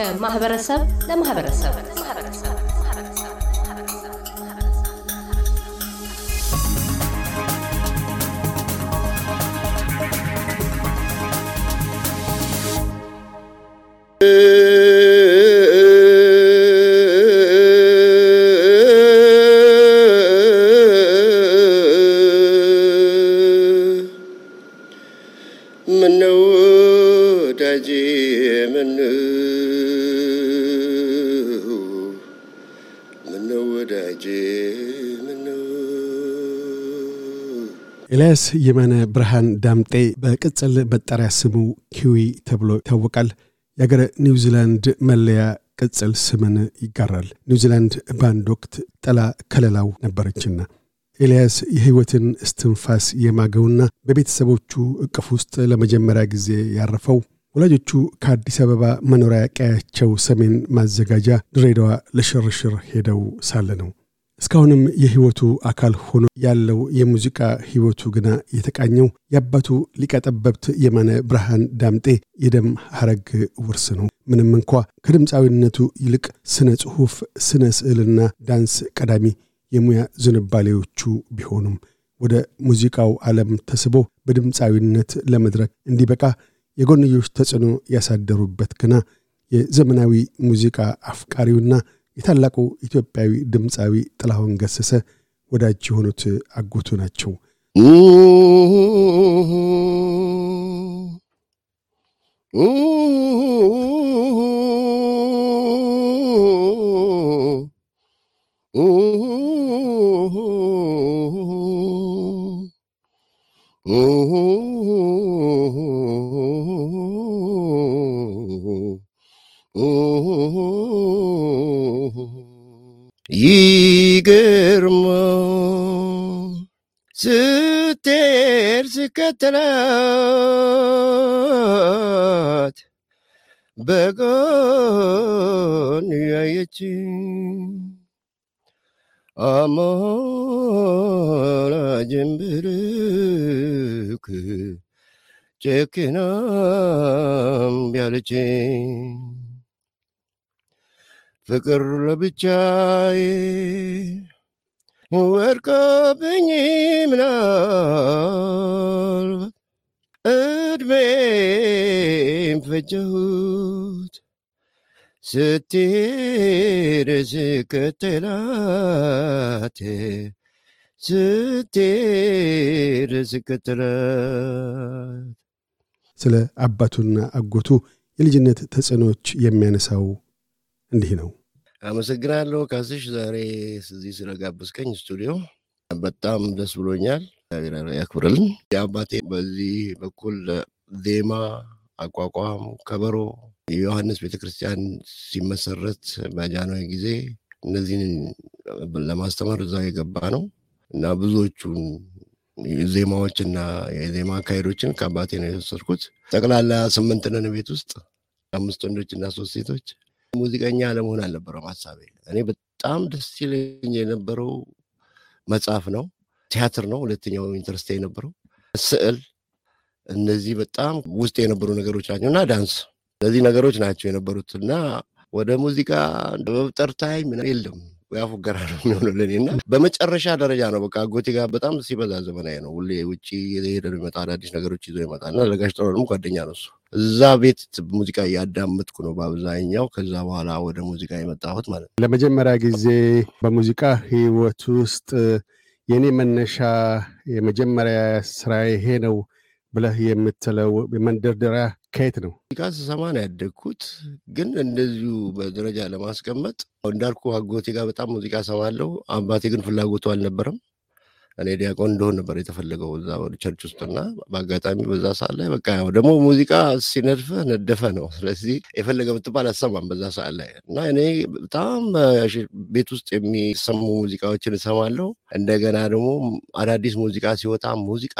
ከማህበረሰብ ለማህበረሰብ ኤልያስ የማነ ብርሃን ዳምጤ በቅጽል መጠሪያ ስሙ ኪዊ ተብሎ ይታወቃል። የአገረ ኒውዚላንድ መለያ ቅጽል ስምን ይጋራል። ኒውዚላንድ በአንድ ወቅት ጥላ ከለላው ነበረችና ኤልያስ የሕይወትን እስትንፋስ የማገውና በቤተሰቦቹ እቅፍ ውስጥ ለመጀመሪያ ጊዜ ያረፈው ወላጆቹ ከአዲስ አበባ መኖሪያ ቀያቸው ሰሜን ማዘጋጃ ድሬዳዋ ለሽርሽር ሄደው ሳለ ነው። እስካሁንም የሕይወቱ አካል ሆኖ ያለው የሙዚቃ ሕይወቱ ግና የተቃኘው የአባቱ ሊቀጠበብት የማነ ብርሃን ዳምጤ የደም ሐረግ ውርስ ነው። ምንም እንኳ ከድምፃዊነቱ ይልቅ ስነ ጽሑፍ፣ ስነ ስዕልና ዳንስ ቀዳሚ የሙያ ዝንባሌዎቹ ቢሆኑም ወደ ሙዚቃው ዓለም ተስቦ በድምፃዊነት ለመድረክ እንዲበቃ የጎንዮሽ ተጽዕኖ ያሳደሩበት ግና የዘመናዊ ሙዚቃ አፍቃሪውና የታላቁ ኢትዮጵያዊ ድምፃዊ ጥላሁን ገሰሰ ወዳጅ የሆኑት አጎቱ ናቸው። ስከተላት በጎን ያየችኝ አማላጅን ብርክ ጨክናም ቢያለችኝ ፍቅር ለብቻዬ ወድቆብኝ ምናልባት እድሜም ፈጀሁት ስትሄድ ስከተላት ስትሄድ ስከተላት ስለ አባቱና አጎቱ የልጅነት ተጽዕኖዎች የሚያነሳው እንዲህ ነው። አመሰግናለሁ ካስሽ፣ ዛሬ እዚህ ስለጋበዝከኝ ስቱዲዮ በጣም ደስ ብሎኛል። እግዚአብሔር ያክብርልን። የአባቴ በዚህ በኩል ዜማ፣ አቋቋም፣ ከበሮ የዮሐንስ ቤተክርስቲያን ሲመሰረት በጃንሆይ ጊዜ እነዚህን ለማስተማር እዛው የገባ ነው እና ብዙዎቹን ዜማዎችና የዜማ አካሄዶችን ከአባቴ ነው የወሰድኩት። ጠቅላላ ስምንት ነን ቤት ውስጥ አምስት ወንዶች እና ሶስት ሴቶች። ሙዚቀኛ ለመሆን አልነበረም ሀሳቤ። እኔ በጣም ደስ ይለኝ የነበረው መጽሐፍ ነው፣ ቲያትር ነው። ሁለተኛው ኢንተረስት የነበረው ስዕል፣ እነዚህ በጣም ውስጥ የነበሩ ነገሮች ናቸው እና ዳንስ፣ እነዚህ ነገሮች ናቸው የነበሩት እና ወደ ሙዚቃ በጠርታይ ምን የለም ያ ፉገራ ነው የሚሆነው ለእኔ እና በመጨረሻ ደረጃ ነው በቃ አጎቴ ጋር በጣም ሲበዛ ዘመናዊ ነው። ሁሌ ውጭ የሄደ ይመጣ አዳዲስ ነገሮች ይዞ ይመጣል እና ለጋሽ ጥሩንም ጓደኛ ነው እሱ። እዛ ቤት ሙዚቃ እያዳመጥኩ ነው በአብዛኛው። ከዛ በኋላ ወደ ሙዚቃ የመጣሁት ማለት ነው። ለመጀመሪያ ጊዜ በሙዚቃ ህይወት ውስጥ የእኔ መነሻ የመጀመሪያ ስራ ይሄ ነው ብለህ የምትለው መንደርደሪያ ከየት ነው? ሙዚቃ ስሰማ ያደግኩት፣ ግን እንደዚሁ በደረጃ ለማስቀመጥ እንዳልኩ አጎቴ ጋር በጣም ሙዚቃ ሰማለሁ። አባቴ ግን ፍላጎቱ አልነበረም። እኔ ዲያቆን እንደሆን ነበር የተፈለገው እዛ ቸርች ውስጥና በአጋጣሚ በዛ ሰዓት ላይ በቃ ደግሞ ሙዚቃ ሲነድፈህ ነደፈ ነው። ስለዚህ የፈለገ ብትባል አሰማም በዛ ሰዓት ላይ እና እኔ በጣም ቤት ውስጥ የሚሰሙ ሙዚቃዎችን እሰማለሁ። እንደገና ደግሞ አዳዲስ ሙዚቃ ሲወጣ ሙዚቃ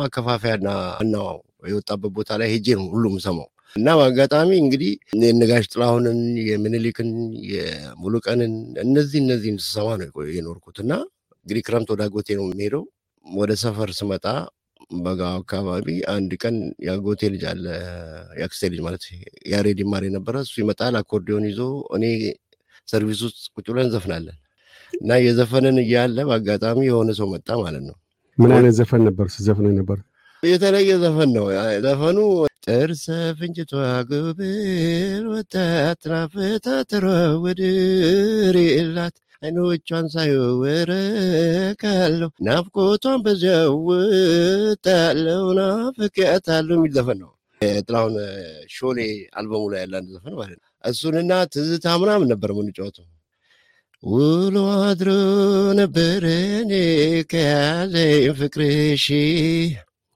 ማከፋፈያና ዋናው የወጣበት ቦታ ላይ ሄጄ ነው ሁሉም ሰማው እና በአጋጣሚ እንግዲህ የነጋሽ ጥላሁንን፣ የምኒልክን፣ የሙሉቀንን እነዚህ እነዚህን ስሰማ ነው የኖርኩት እና እንግዲህ ክረምት ወደ አጎቴ ነው የሚሄደው። ወደ ሰፈር ስመጣ በጋው አካባቢ አንድ ቀን የአጎቴ ልጅ አለ የአክስቴ ልጅ ማለት ያሬድ ይማር የነበረ እሱ ይመጣል አኮርዲዮን ይዞ እኔ ሰርቪስ ውስጥ ቁጭ ብለን እንዘፍናለን እና የዘፈንን እያለ በአጋጣሚ የሆነ ሰው መጣ ማለት ነው። ምን አይነት ዘፈን ነበር ስዘፍነው ነበር? የተለየ ዘፈን ነው ዘፈኑ። ጥርሰ ፍንጭቷ ጉብል ወጣት ናፍታትሯ ወድር የላት አይኖቿን ሳይወረካለሁ ናፍቆቷን በዚያው ወጣለው ናፍቄያታለሁ የሚል ዘፈን ነው። ጥላሁን ሾሌ አልበሙ ላይ ያለ አንድ ዘፈን ማለት ነው። እሱንና ትዝታ ምናምን ነበር የምንጫወተው። ውሎ አድሮ ነበር እኔ ከያዘኝ ፍቅርሽ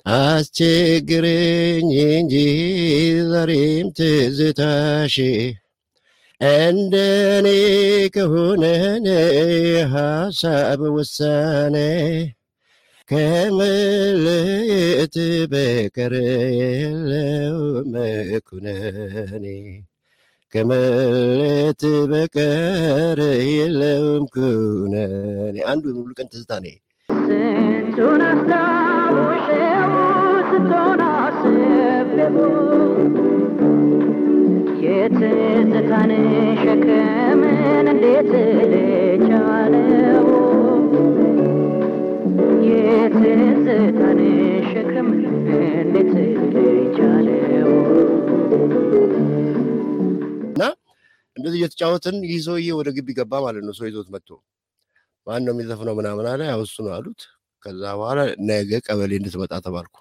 አስቸግረኝ እንጂ ዛሬም ትዝታሽ እንደኔ ከሆነ ሀሳብ ውሳኔ ከመለየት በቀር የለውም ኩነኔ ከመለየት በቀር የለውም ኩነኔ። አንዱ ሙሉ ቀን ትዝታ ነ ስንቱን አስታውሼው ስንቱን አስቤው የትዝታን ሸክምን እንዴት ልቻለው? የትዝታን ሸክም እንዴት ልቻለው? እና እንደዚህ እየተጫወትን ይህ ሰውዬ ወደ ግቢ ገባ ማለት ነው። ሰው ይዞት መጥቶ ማን ነው የሚዘፍነው ምናምን አለ። ያው እሱ ነው አሉት። ከዛ በኋላ ነገ ቀበሌ እንድትመጣ ተባልኩ።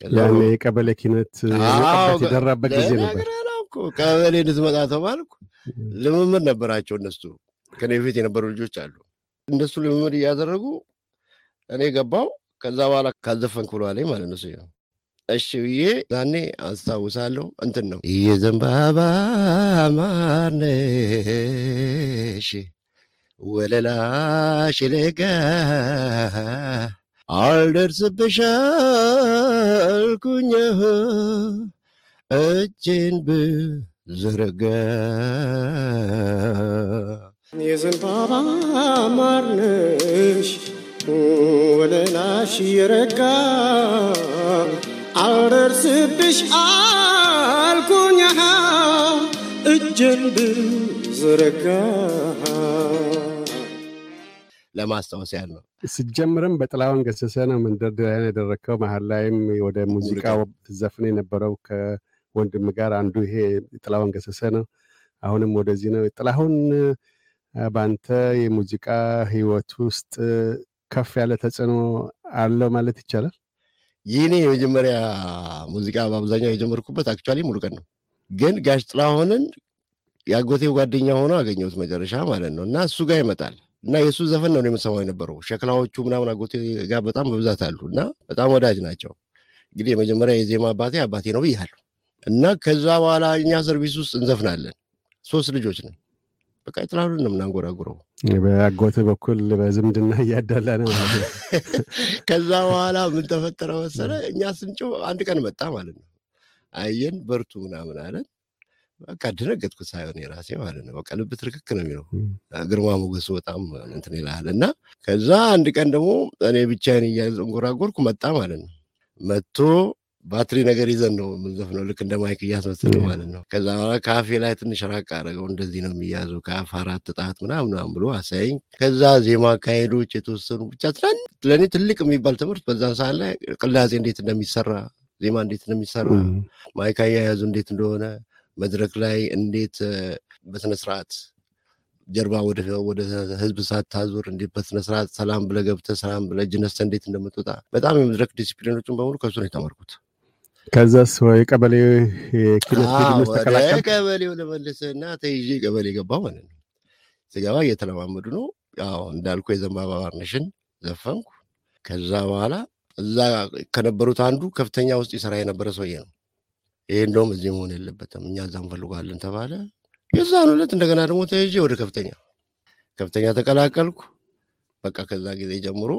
ያኔ የቀበሌ ኪነት የደራበት ጊዜ ነበር። እኮ ቀበሌ እንድትመጣ ተባልኩ። ልምምድ ነበራቸው እነሱ ከኔ በፊት የነበሩ ልጆች አሉ። እንደሱ ልምምድ እያደረጉ እኔ ገባው። ከዛ በኋላ ካልዘፈንክ ብሎ አለኝ ማለት ነው። ሰውዬው እሺ ብዬ ዛኔ አስታውሳለሁ። እንትን ነው የዘንባባ ማርነሽ ወለላሽ ለጋ አልደርስብሽ አልኩኝ እጄን ብዘረጋ የዘንባባ ማርነሽ ወለላሽ የረጋ አልደርስብሽ አልኩኝ እጄን ብዘረጋ ለማስታወስ ያህል ነው። ስጀምርም በጥላሁን ገሰሰ ነው መንደርደሪያን ያደረግከው። መሀል ላይም ወደ ሙዚቃ ዘፍን የነበረው ከወንድም ጋር አንዱ ይሄ ጥላሁን ገሰሰ ነው። አሁንም ወደዚህ ነው። ጥላሁን በአንተ የሙዚቃ ህይወት ውስጥ ከፍ ያለ ተጽዕኖ አለው ማለት ይቻላል? ይህኔ የመጀመሪያ ሙዚቃ በአብዛኛው የጀመርኩበት actually ሙሉቀን ነው። ግን ጋሽ ጥላሁንን የአጎቴው ጓደኛ ሆኖ አገኘሁት መጨረሻ ማለት ነው። እና እሱ ጋር ይመጣል እና የእሱ ዘፈን ነው የምሰማው የነበረው። ሸክላዎቹ ምናምን አጎቴ ጋር በጣም በብዛት አሉ እና በጣም ወዳጅ ናቸው። እንግዲህ የመጀመሪያ የዜማ አባቴ አባቴ ነው ብያለሁ። እና ከዛ በኋላ እኛ ሰርቪስ ውስጥ እንዘፍናለን። ሶስት ልጆች ነን። በቃ ጥላሁንን ነው የምናንጎራጉረው። በአጎት በኩል በዝምድና እያዳላ ነው። ከዛ በኋላ ምን ተፈጠረ መሰለ፣ እኛ ስንጮ አንድ ቀን መጣ ማለት ነው። አየን፣ በርቱ ምናምን አለን። በቃ ደነገጥኩ ሳይሆን የራሴ ማለት ነው። በቃ ልብ ትርክክ ነው የሚለው ግርማ ሞገሱ በጣም እንትን ይልሃል። እና ከዛ አንድ ቀን ደግሞ እኔ ብቻዬን እያንጎራጎርኩ መጣ ማለት ነው። መጥቶ ባትሪ ነገር ይዘን ነው የምንዘፍነው፣ ልክ እንደ ማይክ እያስመስል ማለት ነው። ከዛ በኋላ ከአፌ ላይ ትንሽ ራቅ አደረገው። እንደዚህ ነው የሚያዘው ከአፍ አራት ጣት ምናምን ምናምን ብሎ አሳየኝ። ከዛ ዜማ አካሄዶች የተወሰኑ ብቻ ትላንት ለእኔ ትልቅ የሚባል ትምህርት በዛን ሰዓት ላይ ቅላጼ እንዴት እንደሚሰራ ዜማ እንዴት እንደሚሰራ ማይክ አያያዙ እንዴት እንደሆነ መድረክ ላይ እንዴት በስነ ስርዓት ጀርባ ወደ ህዝብ ሳታዞር እንዴት በስነ ስርዓት ሰላም ብለህ ገብተህ ሰላም ብለህ እጅ ነስተህ እንዴት እንደምትወጣ በጣም የመድረክ ዲሲፕሊኖችን በሙሉ ከሱ ነው የተማርኩት። ከዛስ የቀበሌ? ቀበሌው ልመልስህ እና ተይዤ ቀበሌ ገባሁ ማለት ነው። ስገባ እየተለማመዱ ነው። ያው እንዳልኩ የዘንባባ ባርነሽን ዘፈንኩ። ከዛ በኋላ እዛ ከነበሩት አንዱ ከፍተኛ ውስጥ ይሰራ የነበረ ሰውዬ ነው። ይሄ እንደውም እዚህ መሆን የለበትም እኛ እዛ እንፈልጓለን ተባለ። የዛን ዕለት እንደገና ደግሞ ተይዤ ወደ ከፍተኛ ከፍተኛ ተቀላቀልኩ። በቃ ከዛ ጊዜ ጀምሮ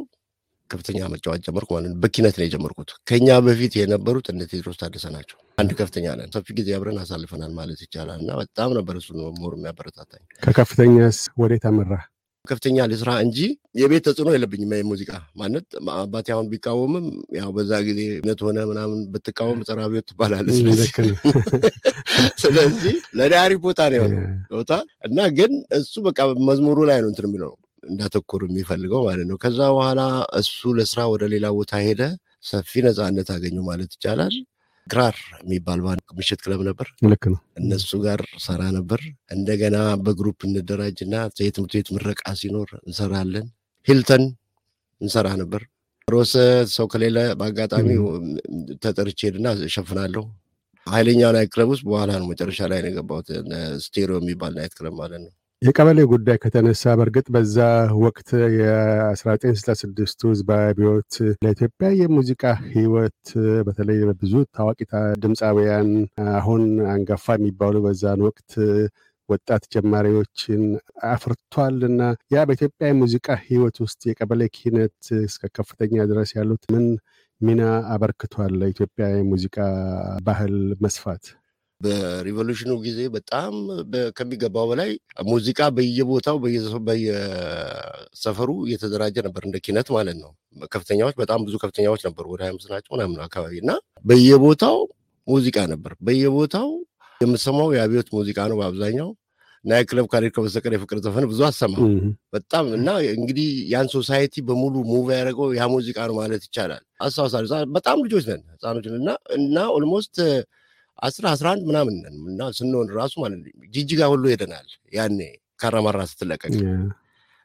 ከፍተኛ መጫወት ጀመርኩ ማለት በኪነት ነው የጀመርኩት። ከኛ በፊት የነበሩት እነ ቴድሮስ ታደሰ ናቸው። አንድ ከፍተኛ ነን። ሰፊ ጊዜ አብረን አሳልፈናል ማለት ይቻላል። እና በጣም ነበር እሱ more የሚያበረታታኝ። ከከፍተኛስ ወዴት አመራ? ከፍተኛ ልስራ እንጂ የቤት ተጽዕኖ የለብኝም። ሙዚቃ ማለት አባቴ አሁን ቢቃወምም ያው በዛ ጊዜ እውነት ሆነ ምናምን ብትቃወም አብዮት ትባላለህ። ስለዚህ አሪፍ ቦታ ነው የሆነው ቦታ እና ግን እሱ በቃ መዝሙሩ ላይ ነው እንትን የሚለው እንዳተኮር የሚፈልገው ማለት ነው። ከዛ በኋላ እሱ ለስራ ወደ ሌላ ቦታ ሄደ። ሰፊ ነፃነት አገኘው ማለት ይቻላል። ግራር የሚባል ባንድ ምሽት ክለብ ነበር። ልክ ነው። እነሱ ጋር ሰራ ነበር። እንደገና በ group እንደራጅና የትምህርት ቤት ምረቃ ሲኖር እንሰራለን። ሂልተን እንሰራ ነበር። ሮሰ ሰው ከሌለ በአጋጣሚ ተጠርቼ ሄድና እሸፍናለሁ። ኃይለኛ night club ውስጥ በኋላ ነው መጨረሻ ላይ ነው የገባሁት። ስቴሪዮ የሚባል night club ማለት ነው። የቀበሌ ጉዳይ ከተነሳ በእርግጥ በዛ ወቅት የ1966ቱ ህዝባዊ አብዮት ለኢትዮጵያ የሙዚቃ ህይወት በተለይ ብዙ ታዋቂ ድምፃውያን አሁን አንጋፋ የሚባሉ በዛን ወቅት ወጣት ጀማሪዎችን አፍርቷል እና ያ በኢትዮጵያ የሙዚቃ ህይወት ውስጥ የቀበሌ ኪነት እስከ ከፍተኛ ድረስ ያሉት ምን ሚና አበርክቷል ለኢትዮጵያ የሙዚቃ ባህል መስፋት? በሪቮሉሽኑ ጊዜ በጣም ከሚገባው በላይ ሙዚቃ በየቦታው በየሰፈሩ እየተደራጀ ነበር፣ እንደ ኪነት ማለት ነው። ከፍተኛዎች በጣም ብዙ ከፍተኛዎች ነበሩ፣ ወደ ሀያ አምስት ናቸው ምናምን አካባቢ እና በየቦታው ሙዚቃ ነበር። በየቦታው የምሰማው የአብዮት ሙዚቃ ነው በአብዛኛው። night club ካልሄድክ በስተቀር የፍቅር ዘፈን ብዙ አትሰማም በጣም እና እንግዲህ ያን society በሙሉ move ያደረገው ያ ሙዚቃ ነው ማለት ይቻላል። አስታውሳለሁ በጣም ልጆች ነን ህፃኖች እና እና almost አስራ አስራ አንድ ምናምን ነን እና ስንሆን ራሱ ማለት ጅጅጋ ሁሉ ሄደናል። ያኔ ካራማራ ስትለቀቅ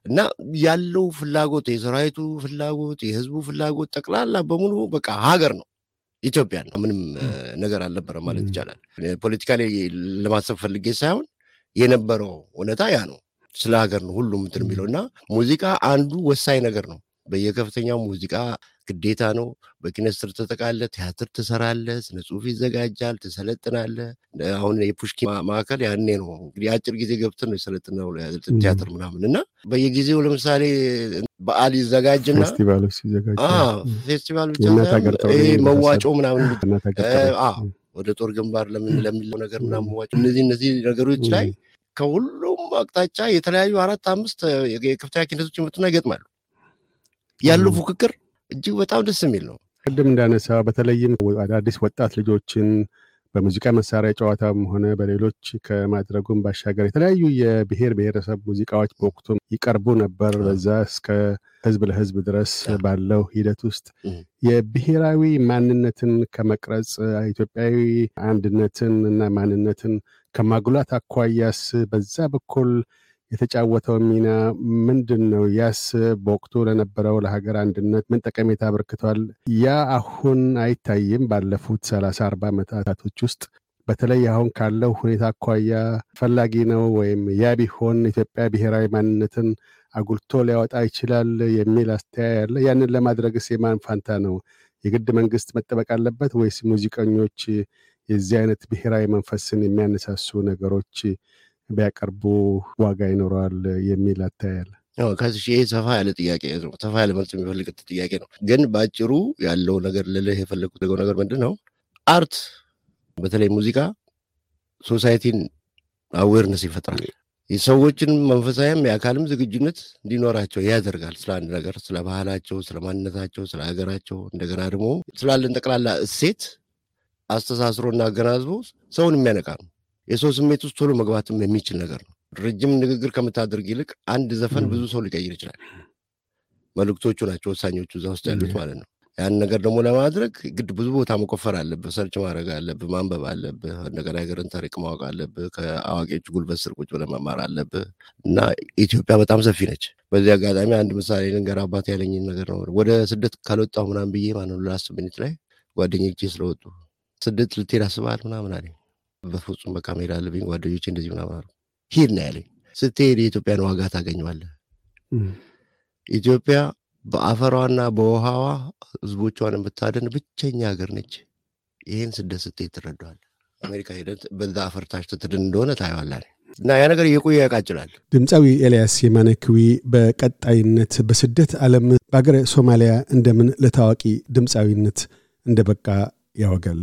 እና ያለው ፍላጎት የሰራዊቱ ፍላጎት የህዝቡ ፍላጎት ጠቅላላ በሙሉ በቃ ሀገር ነው ኢትዮጵያ ነው። ምንም ነገር አልነበረ ማለት ይቻላል። ፖለቲካ ላይ ለማሰብ ፈልጌ ሳይሆን የነበረው እውነታ ያ ነው። ስለ ሀገር ነው ሁሉም እንትን የሚለው እና ሙዚቃ አንዱ ወሳኝ ነገር ነው። በየከፍተኛው ሙዚቃ ግዴታ ነው። በኪነት ስር ትጠቃለህ፣ ቲያትር ትሰራለህ፣ ስነ ጽሁፍ ይዘጋጃል፣ ትሰለጥናለህ። አሁን የፑሽኪን ማዕከል ያኔ ነው እንግዲህ አጭር ጊዜ ገብተን ነው የሰለጥነው ቲያትር ምናምን እና በየጊዜው ለምሳሌ በዓል ይዘጋጅና ፌስቲቫል ብቻ መዋጮ ምናምን ወደ ጦር ግንባር ለሚለው ነገር ምናምን መዋጮ እነዚህ እነዚህ ነገሮች ላይ ከሁሉም አቅጣጫ የተለያዩ አራት አምስት የከፍተኛ ኪነቶች ይመጡና ይገጥማሉ። ያለው ፉክክር እጅግ በጣም ደስ የሚል ነው። ቅድም እንዳነሳው በተለይም አዳዲስ ወጣት ልጆችን በሙዚቃ መሳሪያ ጨዋታም ሆነ በሌሎች ከማድረጉም ባሻገር የተለያዩ የብሔር ብሔረሰብ ሙዚቃዎች በወቅቱ ይቀርቡ ነበር። በዛ እስከ ህዝብ ለህዝብ ድረስ ባለው ሂደት ውስጥ የብሔራዊ ማንነትን ከመቅረጽ ኢትዮጵያዊ አንድነትን እና ማንነትን ከማጉላት አኳያስ በዛ በኩል የተጫወተው ሚና ምንድን ነው? ያስ በወቅቱ ለነበረው ለሀገር አንድነት ምን ጠቀሜታ አበርክቷል? ያ አሁን አይታይም። ባለፉት ሰላሳ አርባ ዓመታቶች ውስጥ በተለይ አሁን ካለው ሁኔታ አኳያ ፈላጊ ነው ወይም ያ ቢሆን ኢትዮጵያ ብሔራዊ ማንነትን አጉልቶ ሊያወጣ ይችላል የሚል አስተያየ ያለ። ያንን ለማድረግስ የማን ፋንታ ነው? የግድ መንግስት መጠበቅ አለበት ወይስ ሙዚቀኞች የዚህ አይነት ብሔራዊ መንፈስን የሚያነሳሱ ነገሮች ቢያቀርቡ ዋጋ ይኖረዋል የሚል አታያለ። ይሄ ሰፋ ያለ ጥያቄ ሰፋ ያለ መልስ የሚፈልግ ጥያቄ ነው። ግን በአጭሩ ያለው ነገር ልልህ የፈለግኩት ነገር ምንድን ነው? art በተለይ ሙዚቃ society ን awareness ይፈጥራል። የሰዎችን መንፈሳዊም የአካልም ዝግጁነት እንዲኖራቸው ያደርጋል። ስለ አንድ ነገር፣ ስለ ባህላቸው፣ ስለ ማንነታቸው፣ ስለ ሀገራቸው እንደገና ደግሞ ስላለን ጠቅላላ እሴት አስተሳስሮና አገናዝቦ ሰውን የሚያነቃ ነው። የሰው ስሜት ውስጥ ቶሎ መግባትም የሚችል ነገር ነው። ረጅም ንግግር ከምታደርግ ይልቅ አንድ ዘፈን ብዙ ሰው ሊቀይር ይችላል። መልእክቶቹ ናቸው ወሳኞቹ እዛ ውስጥ ያሉት ማለት ነው። ያን ነገር ደግሞ ለማድረግ ግድ ብዙ ቦታ መቆፈር አለብህ፣ search ማድረግ አለብህ፣ ማንበብ አለብህ፣ እንደገና ሀገርን ታሪክ ማወቅ አለብህ፣ ከአዋቂዎች ጉልበት ስር ቁጭ ብለህ መማር አለብህ እና ኢትዮጵያ በጣም ሰፊ ነች። በዚህ አጋጣሚ አንድ ምሳሌ ልንገር። አባት ያለኝን ነገር ነው። ወደ ስደት ካልወጣሁ ምናምን ብዬ ማነው last minute ላይ ጓደኞቼ ስለወጡ ስደት ልትሄድ አስበሃል ምናምን አለኝ። በፍጹም በቃ መሄድ አለብኝ ጓደኞቼ እንደዚህ ምናምን አሉ። ሂድ ነው ያለኝ። ስትሄድ የኢትዮጵያን ዋጋ ታገኘዋለህ። ኢትዮጵያ በአፈሯና በውሃዋ ህዝቦቿን የምታደን ብቸኛ ሀገር ነች። ይህን ስደት ስትሄድ ትረዳዋለህ። አሜሪካ ሄደህ በዛ አፈር ታጭተህ ትድን እንደሆነ ታየዋለህ እና ያ ነገር እየቆየ ያቃጭላል። ድምፃዊ ኤልያስ የማነክዊ በቀጣይነት በስደት ዓለም በአገረ ሶማሊያ እንደምን ለታዋቂ ድምፃዊነት እንደበቃ ያወጋል።